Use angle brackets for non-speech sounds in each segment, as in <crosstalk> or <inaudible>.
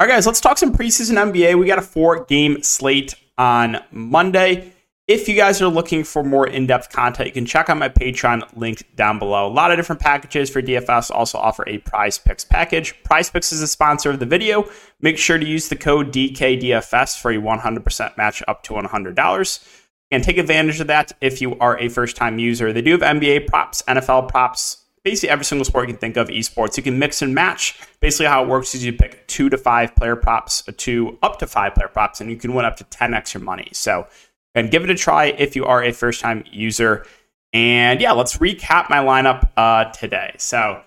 All right, guys, let's talk some preseason NBA. We got a four game slate on Monday. If you guys are looking for more in depth content, you can check out my Patreon link down below. A lot of different packages for DFS also offer a prize picks package. Prize picks is a sponsor of the video. Make sure to use the code DKDFS for a 100% match up to $100. And take advantage of that if you are a first time user. They do have NBA props, NFL props, basically every single sport you can think of esports you can mix and match. Basically how it works is you pick two to five player props two up to five player props and you can win up to 10x your money. So and give it a try if you are a first time user. And yeah let's recap my lineup uh, today. So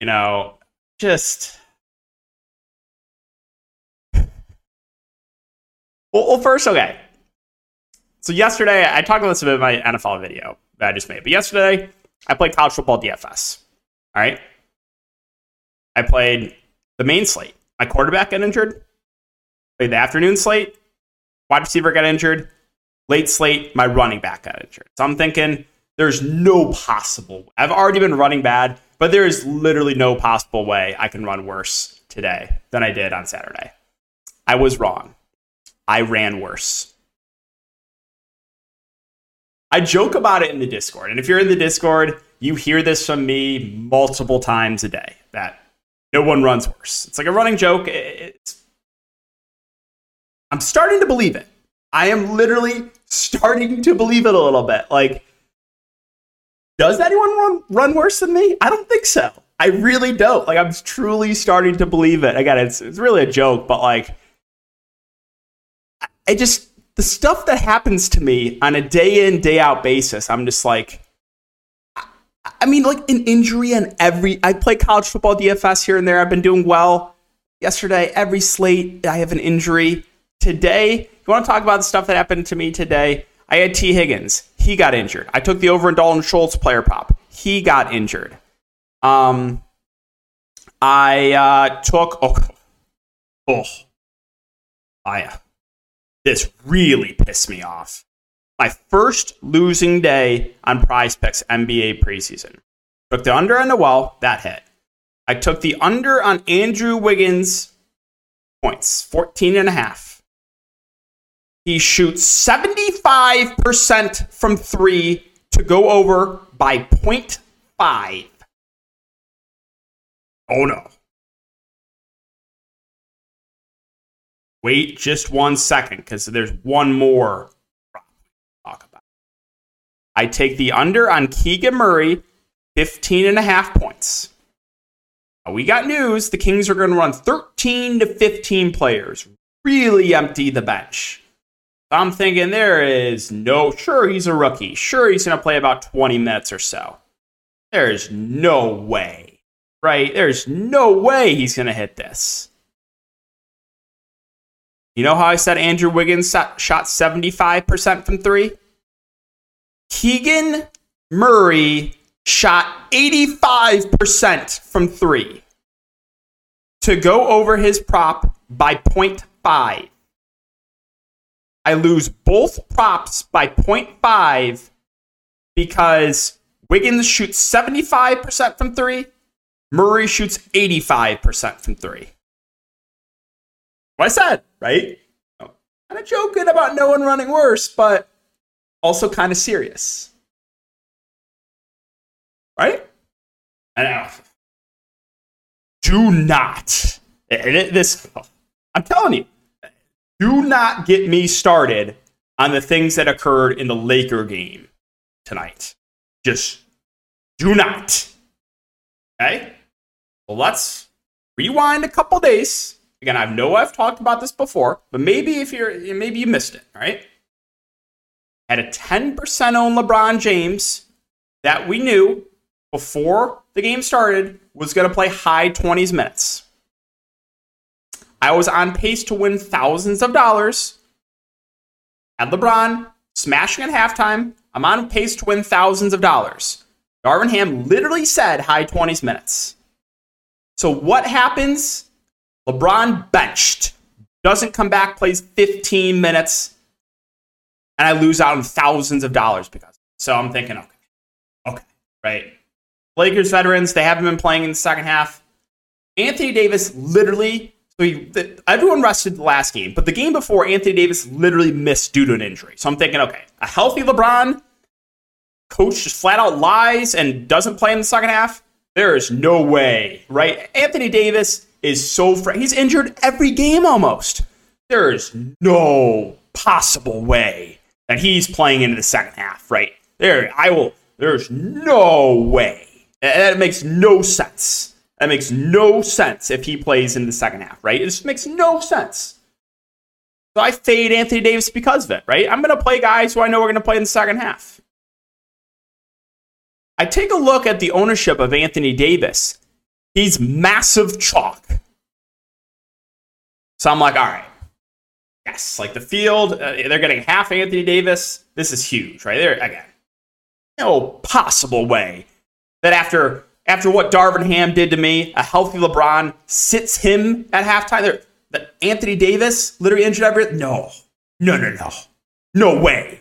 you know just <laughs> well, well first okay. So yesterday i talked about this a bit in my nfl video that I just made. But yesterday, I played college football DFS. All right. I played the main slate. My quarterback got injured. Played the afternoon slate. Wide receiver got injured. Late slate, my running back got injured. So I'm thinking there's no possible. I've already been running bad, but there is literally no possible way I can run worse today than I did on Saturday. I was wrong. I ran worse. I joke about it in the Discord. And if you're in the Discord, you hear this from me multiple times a day that no one runs worse. It's like a running joke. It's, I'm starting to believe it. I am literally starting to believe it a little bit. Like, does anyone run, run worse than me? I don't think so. I really don't. Like, I'm truly starting to believe it. Again, it's, it's really a joke, but like, I just, the stuff that happens to me on a day in, day out basis, I'm just like, I mean, like an injury and every. I play college football DFS here and there. I've been doing well. Yesterday, every slate, I have an injury. Today, you want to talk about the stuff that happened to me today? I had Tee Higgins. He got injured. I took the over in Dalton Schultz player prop. He got injured. Um, I uh, took. Oh, oh, I this really pissed me off. My first losing day on prize picks NBA preseason. Took the under on the Noel, that hit. I took the under on Andrew Wiggins points, 14 and a half. He shoots 75% from three to go over by 0.5. Oh no. Wait just one second because there's one more talk about. I take the under on Keegan Murray, 15 and a half points. Now, we got news. The Kings are going to run 13 to 15 players, really empty the bench. I'm thinking there is no, sure, he's a rookie. Sure, he's going to play about 20 minutes or so. There's no way, right? There's no way he's going to hit this. You know how I said Andrew Wiggins shot 75% from three? Keegan Murray shot 85% from three to go over his prop by 0.5. I lose both props by 0.5 because Wiggins shoots 75% from three, Murray shoots 85% from three. What I said, right? Kind of joking about no one running worse, but also kind of serious. Right? And uh, do not. This, I'm telling you, do not get me started on the things that occurred in the Laker game tonight. Just do not. Okay? Well, let's rewind a couple days Again, I know I've talked about this before, but maybe if you're maybe you missed it, right? Had a 10% own LeBron James that we knew before the game started was going to play high 20s minutes. I was on pace to win thousands of dollars. Had LeBron smashing at halftime. I'm on pace to win thousands of dollars. Darvin Ham literally said high 20s minutes. So what happens LeBron benched, doesn't come back, plays 15 minutes, and I lose out on thousands of dollars because. So I'm thinking, okay, okay, right. Lakers veterans, they haven't been playing in the second half. Anthony Davis literally, so he, the, everyone rested the last game, but the game before, Anthony Davis literally missed due to an injury. So I'm thinking, okay, a healthy LeBron, coach just flat out lies and doesn't play in the second half. There is no way, right? Anthony Davis is so fr- he's injured every game almost. There is no possible way that he's playing into the second half, right? There, I will. There's no way. That makes no sense. That makes no sense if he plays in the second half, right? It just makes no sense. So I fade Anthony Davis because of it, right? I'm going to play guys who I know we're going to play in the second half. I take a look at the ownership of Anthony Davis. He's massive chalk. So I'm like, all right, yes, like the field, uh, they're getting half Anthony Davis. This is huge, right? There again, no possible way that after after what Darvin Ham did to me, a healthy LeBron sits him at halftime. There, that Anthony Davis literally injured everything. No, no, no, no, no way,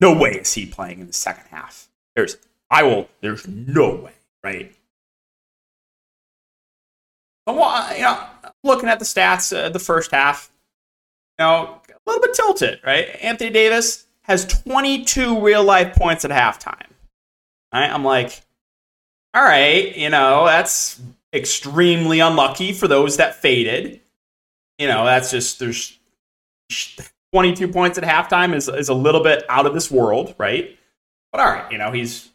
no way is he playing in the second half. There's, I will. There's no way, right? You know, looking at the stats, uh, the first half, you know, a little bit tilted, right? Anthony Davis has 22 real life points at halftime. Right? I'm like, all right, you know, that's extremely unlucky for those that faded. You know, that's just there's 22 points at halftime is, is a little bit out of this world, right? But all right, you know, he's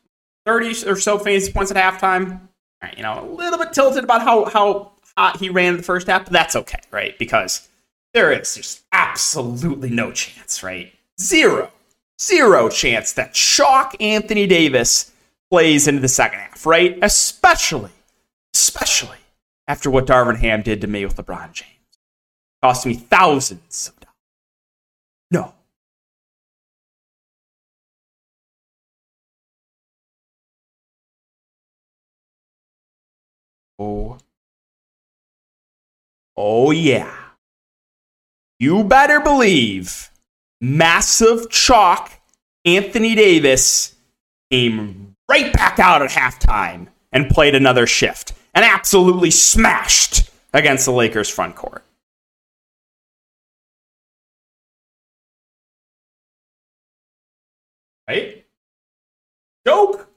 30 or so fantasy points at halftime. All right, you know, a little bit tilted about how how hot he ran in the first half, but that's okay, right? Because there is just absolutely no chance, right? Zero, zero chance that shock Anthony Davis plays into the second half, right? Especially, especially after what Darvin Ham did to me with LeBron James. Cost me thousands of dollars. No. Oh. Oh, yeah. You better believe massive chalk Anthony Davis came right back out at halftime and played another shift and absolutely smashed against the Lakers front court. Right? Joke,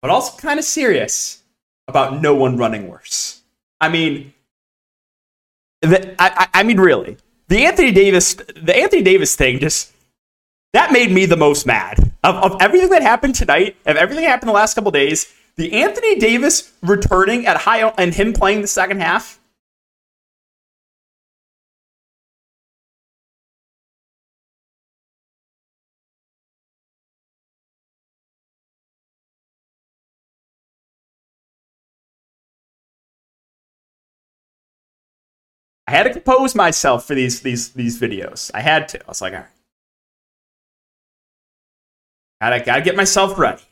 but also kind of serious about no one running worse. I mean, the, I, I mean, really, the Anthony Davis, the Anthony Davis thing just that made me the most mad of, of everything that happened tonight, of everything that happened the last couple days. The Anthony Davis returning at high and him playing the second half. Had to compose myself for these these these videos. I had to. I was like, all right. Gotta, gotta get myself ready.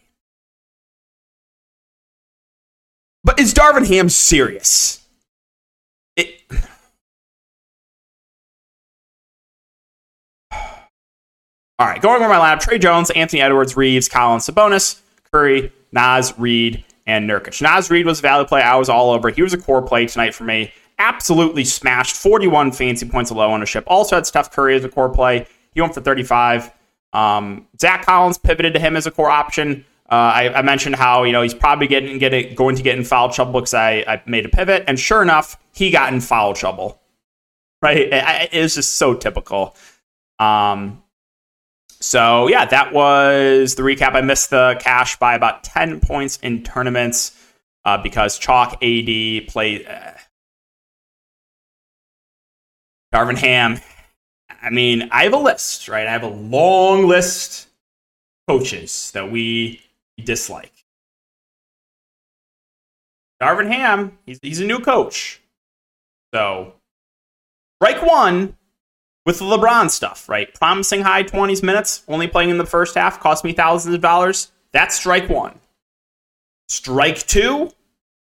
But is Darvin Ham serious? It. <sighs> All right, going over my lab: Tre Jones, Anthony Edwards, Reaves, Colin Sabonis, Curry, Naz, Reid, and Nurkic. Naz Reid was a value play. I was all over. He was a core play tonight for me. Absolutely smashed. 41 fancy points of low ownership. Also had Steph Curry as a core play. He went for 35. Um, Zach Collins pivoted to him as a core option. Uh, I, I, mentioned how you know he's probably getting getting going to get in foul trouble because I, I made a pivot, and sure enough, he got in foul trouble. Right, it, it was just so typical. Um, so yeah, that was the recap. I missed the cash by about ten points in tournaments uh, because Chalk AD played. Uh, Darvin Ham I mean, I have a list, right? I have a long list coaches that we dislike. Darvin Ham, he's, he's a new coach. So, strike one with the LeBron stuff, right? Promising high 20s minutes, only playing in the first half, cost me thousands of dollars. That's strike one. Strike two,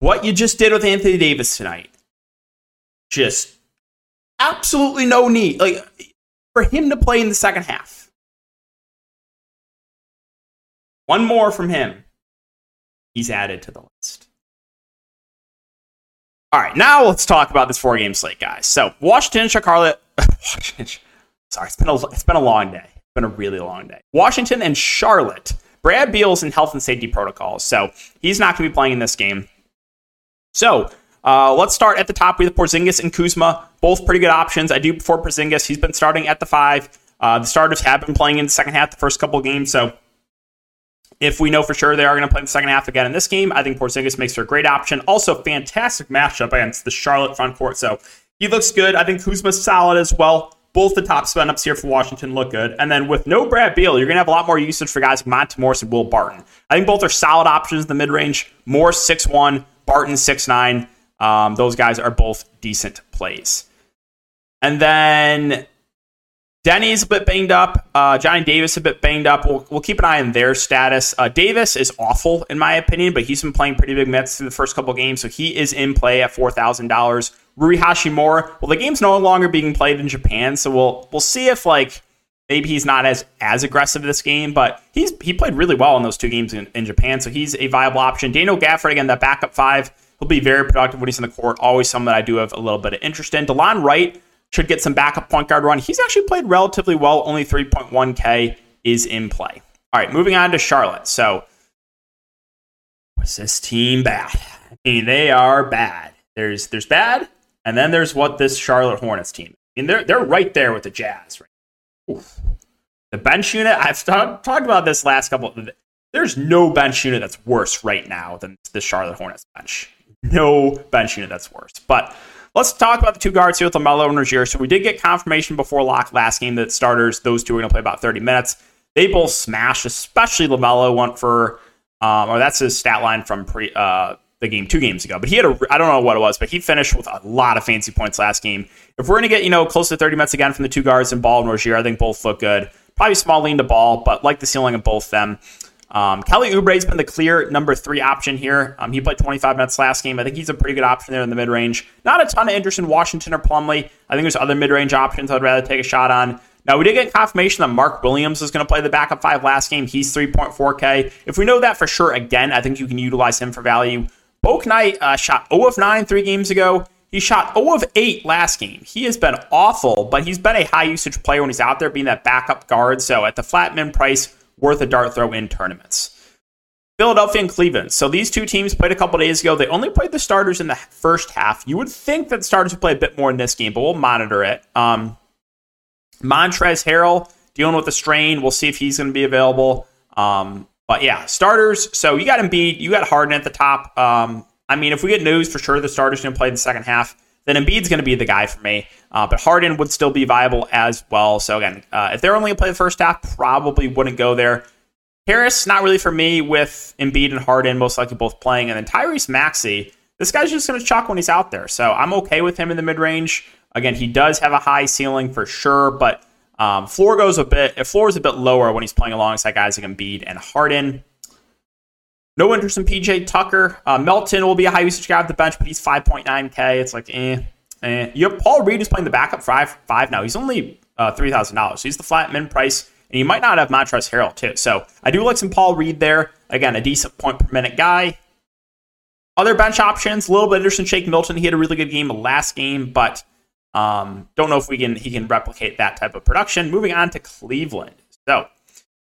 what you just did with Anthony Davis tonight. Just absolutely no need. Like, for him to play in the second half. One more from him. He's added to the list. All right, now let's talk about this four game slate, guys. So Washington, Charlotte. <laughs> Sorry, it's been a it's been a long day. It's been a really long day. Washington and Charlotte. Brad Beal's in health and safety protocols, so he's not going to be playing in this game. So uh, let's start at the top with Porzingis and Kuzma, both pretty good options. I do prefer Porzingis. He's been starting at the five. Uh, the starters have been playing in the second half, the first couple of games, so if we know for sure they are going to play in the second half again in this game, I think Porzingis makes for a great option. Also, fantastic matchup against the Charlotte front court. So he looks good. I think Kuzma's solid as well. Both the top spin ups here for Washington look good. And then with no Brad Beal, you're going to have a lot more usage for guys like Monte Morris and Will Barton. I think both are solid options in the mid range. Morris 6'1, Barton 6'9. Um, those guys are both decent plays. And then Deni's a bit banged up. Uh, Johnny Davis a bit banged up. We'll, we'll keep an eye on their status. Uh, Davis is awful in my opinion, but he's been playing pretty big minutes through the first couple games, so he is in play at four thousand dollars. Rui Hachimura. Well, the game's no longer being played in Japan, so we'll we'll see if like maybe he's not as as aggressive this game, but he's he played really well in those two games in, in Japan, so he's a viable option. Daniel Gafford again, that backup five. He'll be very productive when he's in the court. Always someone that I do have a little bit of interest in. Delon Wright should get some backup point guard run. He's actually played relatively well. Only 3.1K is in play. All right, moving on to Charlotte. So, was this team bad? I mean, they are bad. There's there's bad, and then there's what this Charlotte Hornets team. I mean, they're they're right there with the Jazz. Right? The bench unit. I've talked about this last couple. Of, there's no bench unit that's worse right now than the Charlotte Hornets bench. No bench unit that's worse. But Let's talk about the two guards here with LaMelo and Rozier. So we did get confirmation before lock last game that starters, those two are going to play about 30 minutes. They both smashed, especially LaMelo went for, um, or that's his stat line from pre uh, the game two games ago. But he had a, I don't know what it was, but he finished with a lot of fancy points last game. If we're going to get, you know, close to 30 minutes again from the two guards and Ball and Rozier, I think both look good. Probably small lean to Ball, but like the ceiling of both them. Um, Kelly Oubre's been the clear number three option here. Um, he played 25 minutes last game. I think he's a pretty good option there in the mid range. Not a ton of interest in Washington or Plumlee. I think there's other mid range options I'd rather take a shot on. Now, we did get confirmation that Mark Williams is going to play the backup five last game. He's 3.4K. If we know that for sure, again, I think you can utilize him for value. Bouknight uh, shot 0 of 9 three games ago. He shot 0 of 8 last game. He has been awful, but he's been a high usage player when he's out there being that backup guard. So at the flat min price, worth a dart throw in tournaments. Philadelphia and Cleveland. So these two teams played a couple days ago. They only played the starters in the first half. You would think that the starters would play a bit more in this game, but we'll monitor it. Um, Montrezl Harrell dealing with the strain. We'll see if he's going to be available. Um, but yeah, starters. So you got Embiid, you got Harden at the top. Um, I mean, if we get news for sure the starters going to play in the second half, then Embiid's going to be the guy for me. Uh, but Harden would still be viable as well. So again, uh, if they're only going to play the first half, probably wouldn't go there. Harris, not really for me with Embiid and Harden most likely both playing. And then Tyrese Maxey, this guy's just going to chuck when he's out there. So I'm okay with him in the mid range. Again, he does have a high ceiling for sure, but um, floor goes a bit, if floor is a bit lower when he's playing alongside guys like Embiid and Harden. No interest in PJ Tucker. Uh, Melton will be a high usage guy at the bench, but he's 5.9K. It's like, eh, eh. You have Paul Reed is playing the backup five five now. He's only uh, $3,000. So he's the flat min price. And you might not have Montrezl Harrell, too. So I do like some Paul Reed there. Again, a decent point per minute guy. Other bench options, a little bit interesting. Shake Milton, he had a really good game last game, but um, don't know if we can he can replicate that type of production. Moving on to Cleveland. So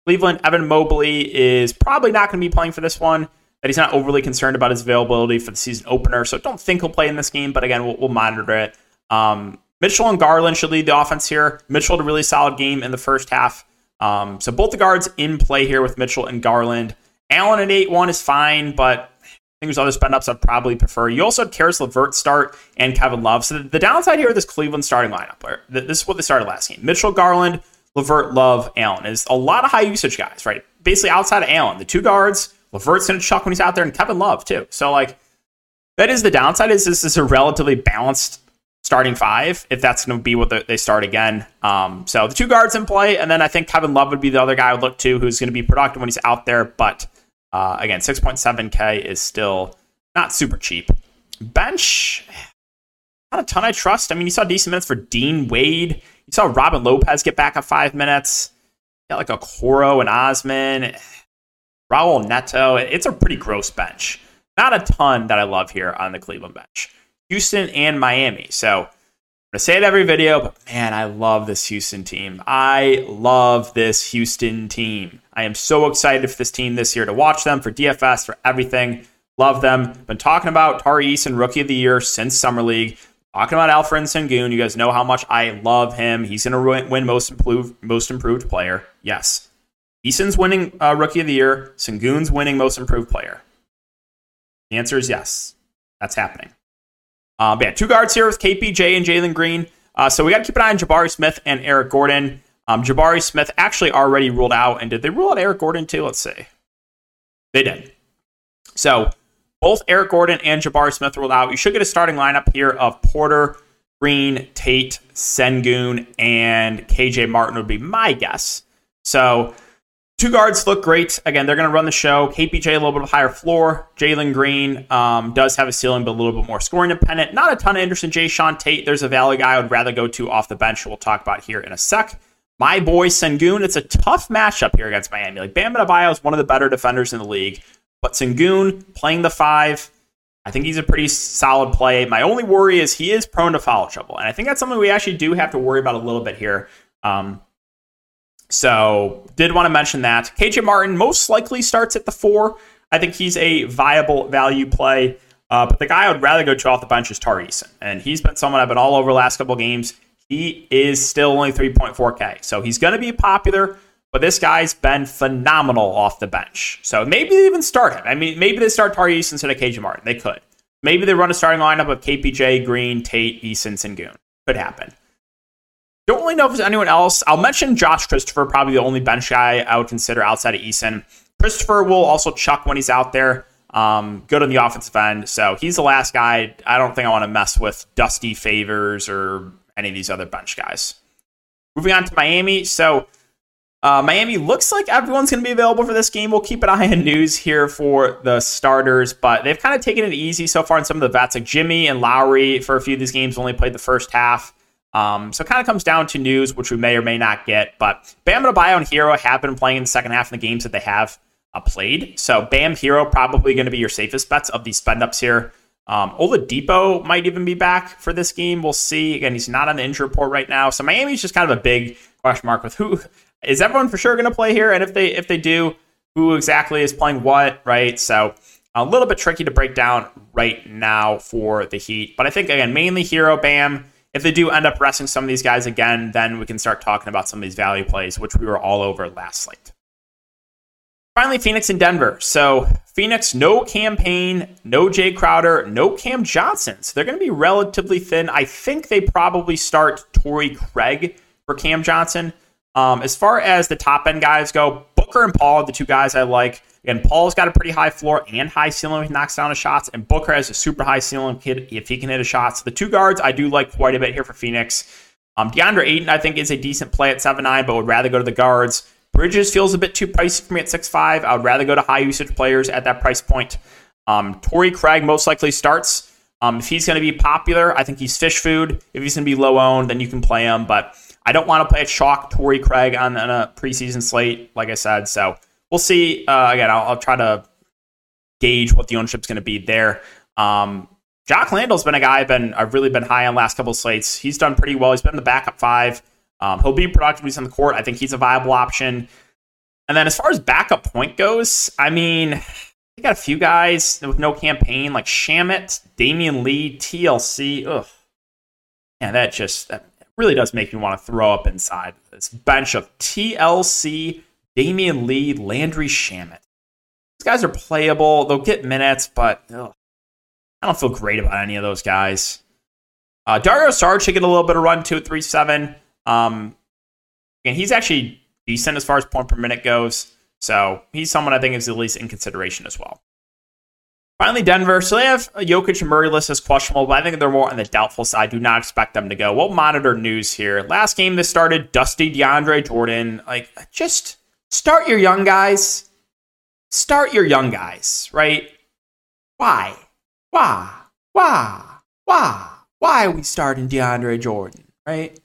Cleveland, Evan Mobley is probably not going to be playing for this one. That he's not overly concerned about his availability for the season opener, so don't think he'll play in this game. But again, we'll, we'll monitor it. Um, Mitchell and Garland should lead the offense here. Mitchell had a really solid game in the first half. Um, so both the guards in play here with Mitchell and Garland. Allen at 8 1 is fine, but I think there's other spend ups I'd probably prefer. You also had Caris LeVert start and Kevin Love. So the, the downside here with this Cleveland starting lineup, this is what they started last game Mitchell, Garland, LeVert, Love, Allen is a lot of high usage guys, right? Basically outside of Allen, the two guards, LeVert's going to chuck when he's out there, and Kevin Love too. So like that is the downside. Is this is a relatively balanced starting five if that's going to be what they start again. Um, so the two guards in play, and then I think Kevin Love would be the other guy I would look to who's going to be productive when he's out there. But uh, again, 6.7K is still not super cheap. Bench, not a ton I trust. I mean, you saw decent minutes for Dean Wade. You saw Robin Lopez get back at five minutes. You got like a Coro and Osman, Raul Neto. It's a pretty gross bench. Not a ton that I love here on the Cleveland bench. Houston and Miami. So I'm going to say it every video, but man, I love this Houston team. I love this Houston team. I am so excited for this team this year to watch them, for DFS, for everything. Love them. Been talking about Tari Eason, Rookie of the Year since Summer League. Talking about Alperen Sengun. You guys know how much I love him. He's going to win most improved, most improved player. Yes. Eason's winning uh, Rookie of the Year. Sengun's winning most improved player. The answer is yes. That's happening. Um, yeah, two guards here with KPJ and Jalen Green. Uh, so we got to keep an eye on Jabari Smith and Eric Gordon. Um, Jabari Smith actually already ruled out. And did they rule out Eric Gordon too? Let's see. They did. So both Eric Gordon and Jabari Smith ruled out. You should get a starting lineup here of Porter, Green, Tate, Sengun, and KJ Martin would be my guess. So two guards look great. Again, they're going to run the show. KPJ a little bit of higher floor. Jalen Green um, does have a ceiling, but a little bit more scoring dependent. Not a ton of interest in Jae'Sean Tate. There's a value guy I would rather go to off the bench. We'll talk about here in a sec. My boy Sengun, it's a tough matchup here against Miami. Like Bam Adebayo is one of the better defenders in the league. But Sengun playing the five, I think he's a pretty solid play. My only worry is he is prone to foul trouble, and I think that's something we actually do have to worry about a little bit here. Um, so, did want to mention that KJ Martin most likely starts at the four. I think he's a viable value play. Uh, but the guy I would rather go to off the bench is Tari Eason. And he's been someone I've been all over the last couple games. He is still only 3.4K. So he's going to be popular. But this guy's been phenomenal off the bench. So maybe they even start him. I mean, maybe they start Tari Eason instead of KJ Martin. They could. Maybe they run a starting lineup of KPJ, Green, Tate, Eason, Sengun. Could happen. Don't really know if there's anyone else. I'll mention Josh Christopher, probably the only bench guy I would consider outside of Eason. Christopher will also chuck when he's out there. Um, good on the offensive end. So he's the last guy. I don't think I want to mess with Dusty Favors or any of these other bench guys. Moving on to Miami. So uh, Miami looks like everyone's going to be available for this game. We'll keep an eye on news here for the starters, but they've kind of taken it easy so far in some of the vets. Like Jimmy and Lowry for a few of these games only played the first half. Um, so it kind of comes down to news, which we may or may not get. But Bam Adebayo and Herro have been playing in the second half in the games that they have uh, played. So Bam Herro probably going to be your safest bets of these spend ups here. Um, Oladipo might even be back for this game. We'll see. Again, he's not on the injury report right now. So Miami's just kind of a big question mark with who is everyone for sure going to play here? And if they if they do, who exactly is playing what? Right. So a little bit tricky to break down right now for the Heat. But I think again, mainly Herro Bam. If they do end up resting some of these guys again, then we can start talking about some of these value plays, which we were all over last slate. Finally, Phoenix and Denver. So Phoenix, no Cam Payne, no Jay Crowder, no Cam Johnson. So they're going to be relatively thin. I think they probably start Torrey Craig for Cam Johnson. Um, as far as the top end guys go, Booker and Paul are the two guys I like. Again, Paul's got a pretty high floor and high ceiling he knocks down his shots, and Booker has a super high ceiling if he can hit a shot. So the two guards I do like quite a bit here for Phoenix. Um, DeAndre Ayton, I think, is a decent play at 7 9, but would rather go to the guards. Bridges feels a bit too pricey for me at 6 5. I would rather go to high usage players at that price point. Um, Torrey Craig most likely starts. Um, if he's going to be popular, I think he's fish food. If he's going to be low owned, then you can play him. But I don't want to play a chalk Torrey Craig on, on, a preseason slate, like I said. So we'll see. Uh, again, I'll, I'll, try to gauge what the ownership's going to be there. Um, Jock Landale's been a guy I've been I've really been high on last couple of slates. He's done pretty well. He's been the backup five. Um, he'll be productive he's on the court. I think he's a viable option. And then as far as backup point goes, I mean, you got a few guys with no Cam Payne like Shamet, Damion Lee, TLC. Ugh. Yeah, that just that really does make me want to throw up inside this bench of TLC, Damion Lee, Landry Shamet. These guys are playable. They'll get minutes, but ugh, I don't feel great about any of those guys. Uh, Dario Saric should get a little bit of run to at 3 7. Um, and he's actually decent as far as point per minute goes. So he's someone I think is at least in consideration as well. Finally, Denver. So they have Jokic and Murray list as questionable, but I think they're more on the doubtful side. Do not expect them to go. We'll monitor news here. Last game this started, Dusty DeAndre Jordan. Like, just start your young guys. Start your young guys, right? Why? Why? Why? Why? Why are we starting DeAndre Jordan, right?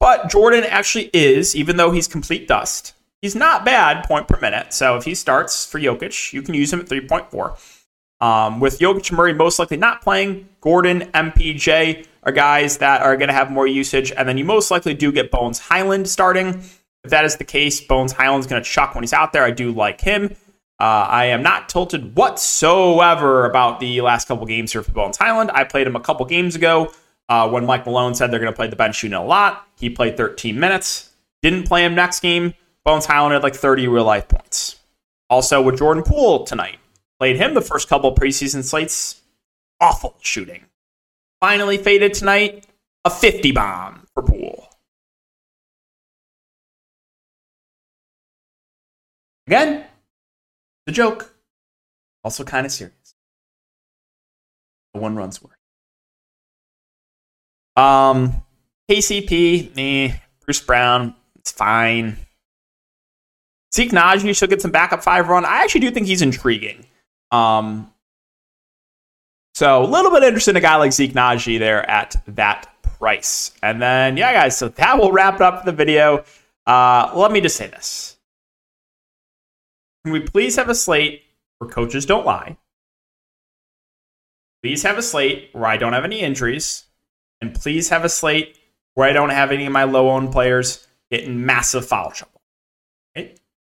But Jordan actually is, even though he's complete dust, He's not bad point per minute. So if he starts for Jokic, you can use him at 3.4. Um, with Jokic Murray most likely not playing, Gordon, MPJ are guys that are going to have more usage. And then you most likely do get Bones Hyland starting. If that is the case, Bones Hyland's going to chuck when he's out there. I do like him. Uh, I am not tilted whatsoever about the last couple games here for Bones Hyland. I played him a couple games ago uh, when Mike Malone said they're going to play the bench unit a lot. He played 13 minutes. Didn't play him next game. Bones Hyland had like 30 real life points. Also with Jordan Poole tonight. Played him the first couple preseason slates. Awful shooting. Finally faded tonight. A 50 bomb for Poole. Again, the joke. Also kind of serious. The one runs worth. Um, KCP, me, Bruce Brown, it's fine. Zeke Nnaji should get some backup five run. I actually do think he's intriguing. Um, so a little bit interested in a guy like Zeke Nnaji there at that price. And then, yeah, guys, so that will wrap up the video. Uh, let me just say this. Can we please have a slate where coaches don't lie? Please have a slate where I don't have any injuries. And please have a slate where I don't have any of my low owned players getting massive foul trouble.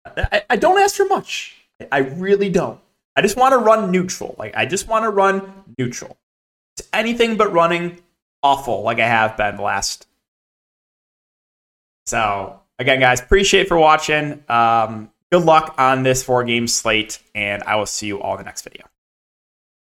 I, I don't ask for much. I really don't. I just want to run neutral. Like I just want to run neutral. It's anything but running awful like I have been the last. So again, guys, appreciate for watching. Um, good luck on this four game slate, and I will see you all in the next video.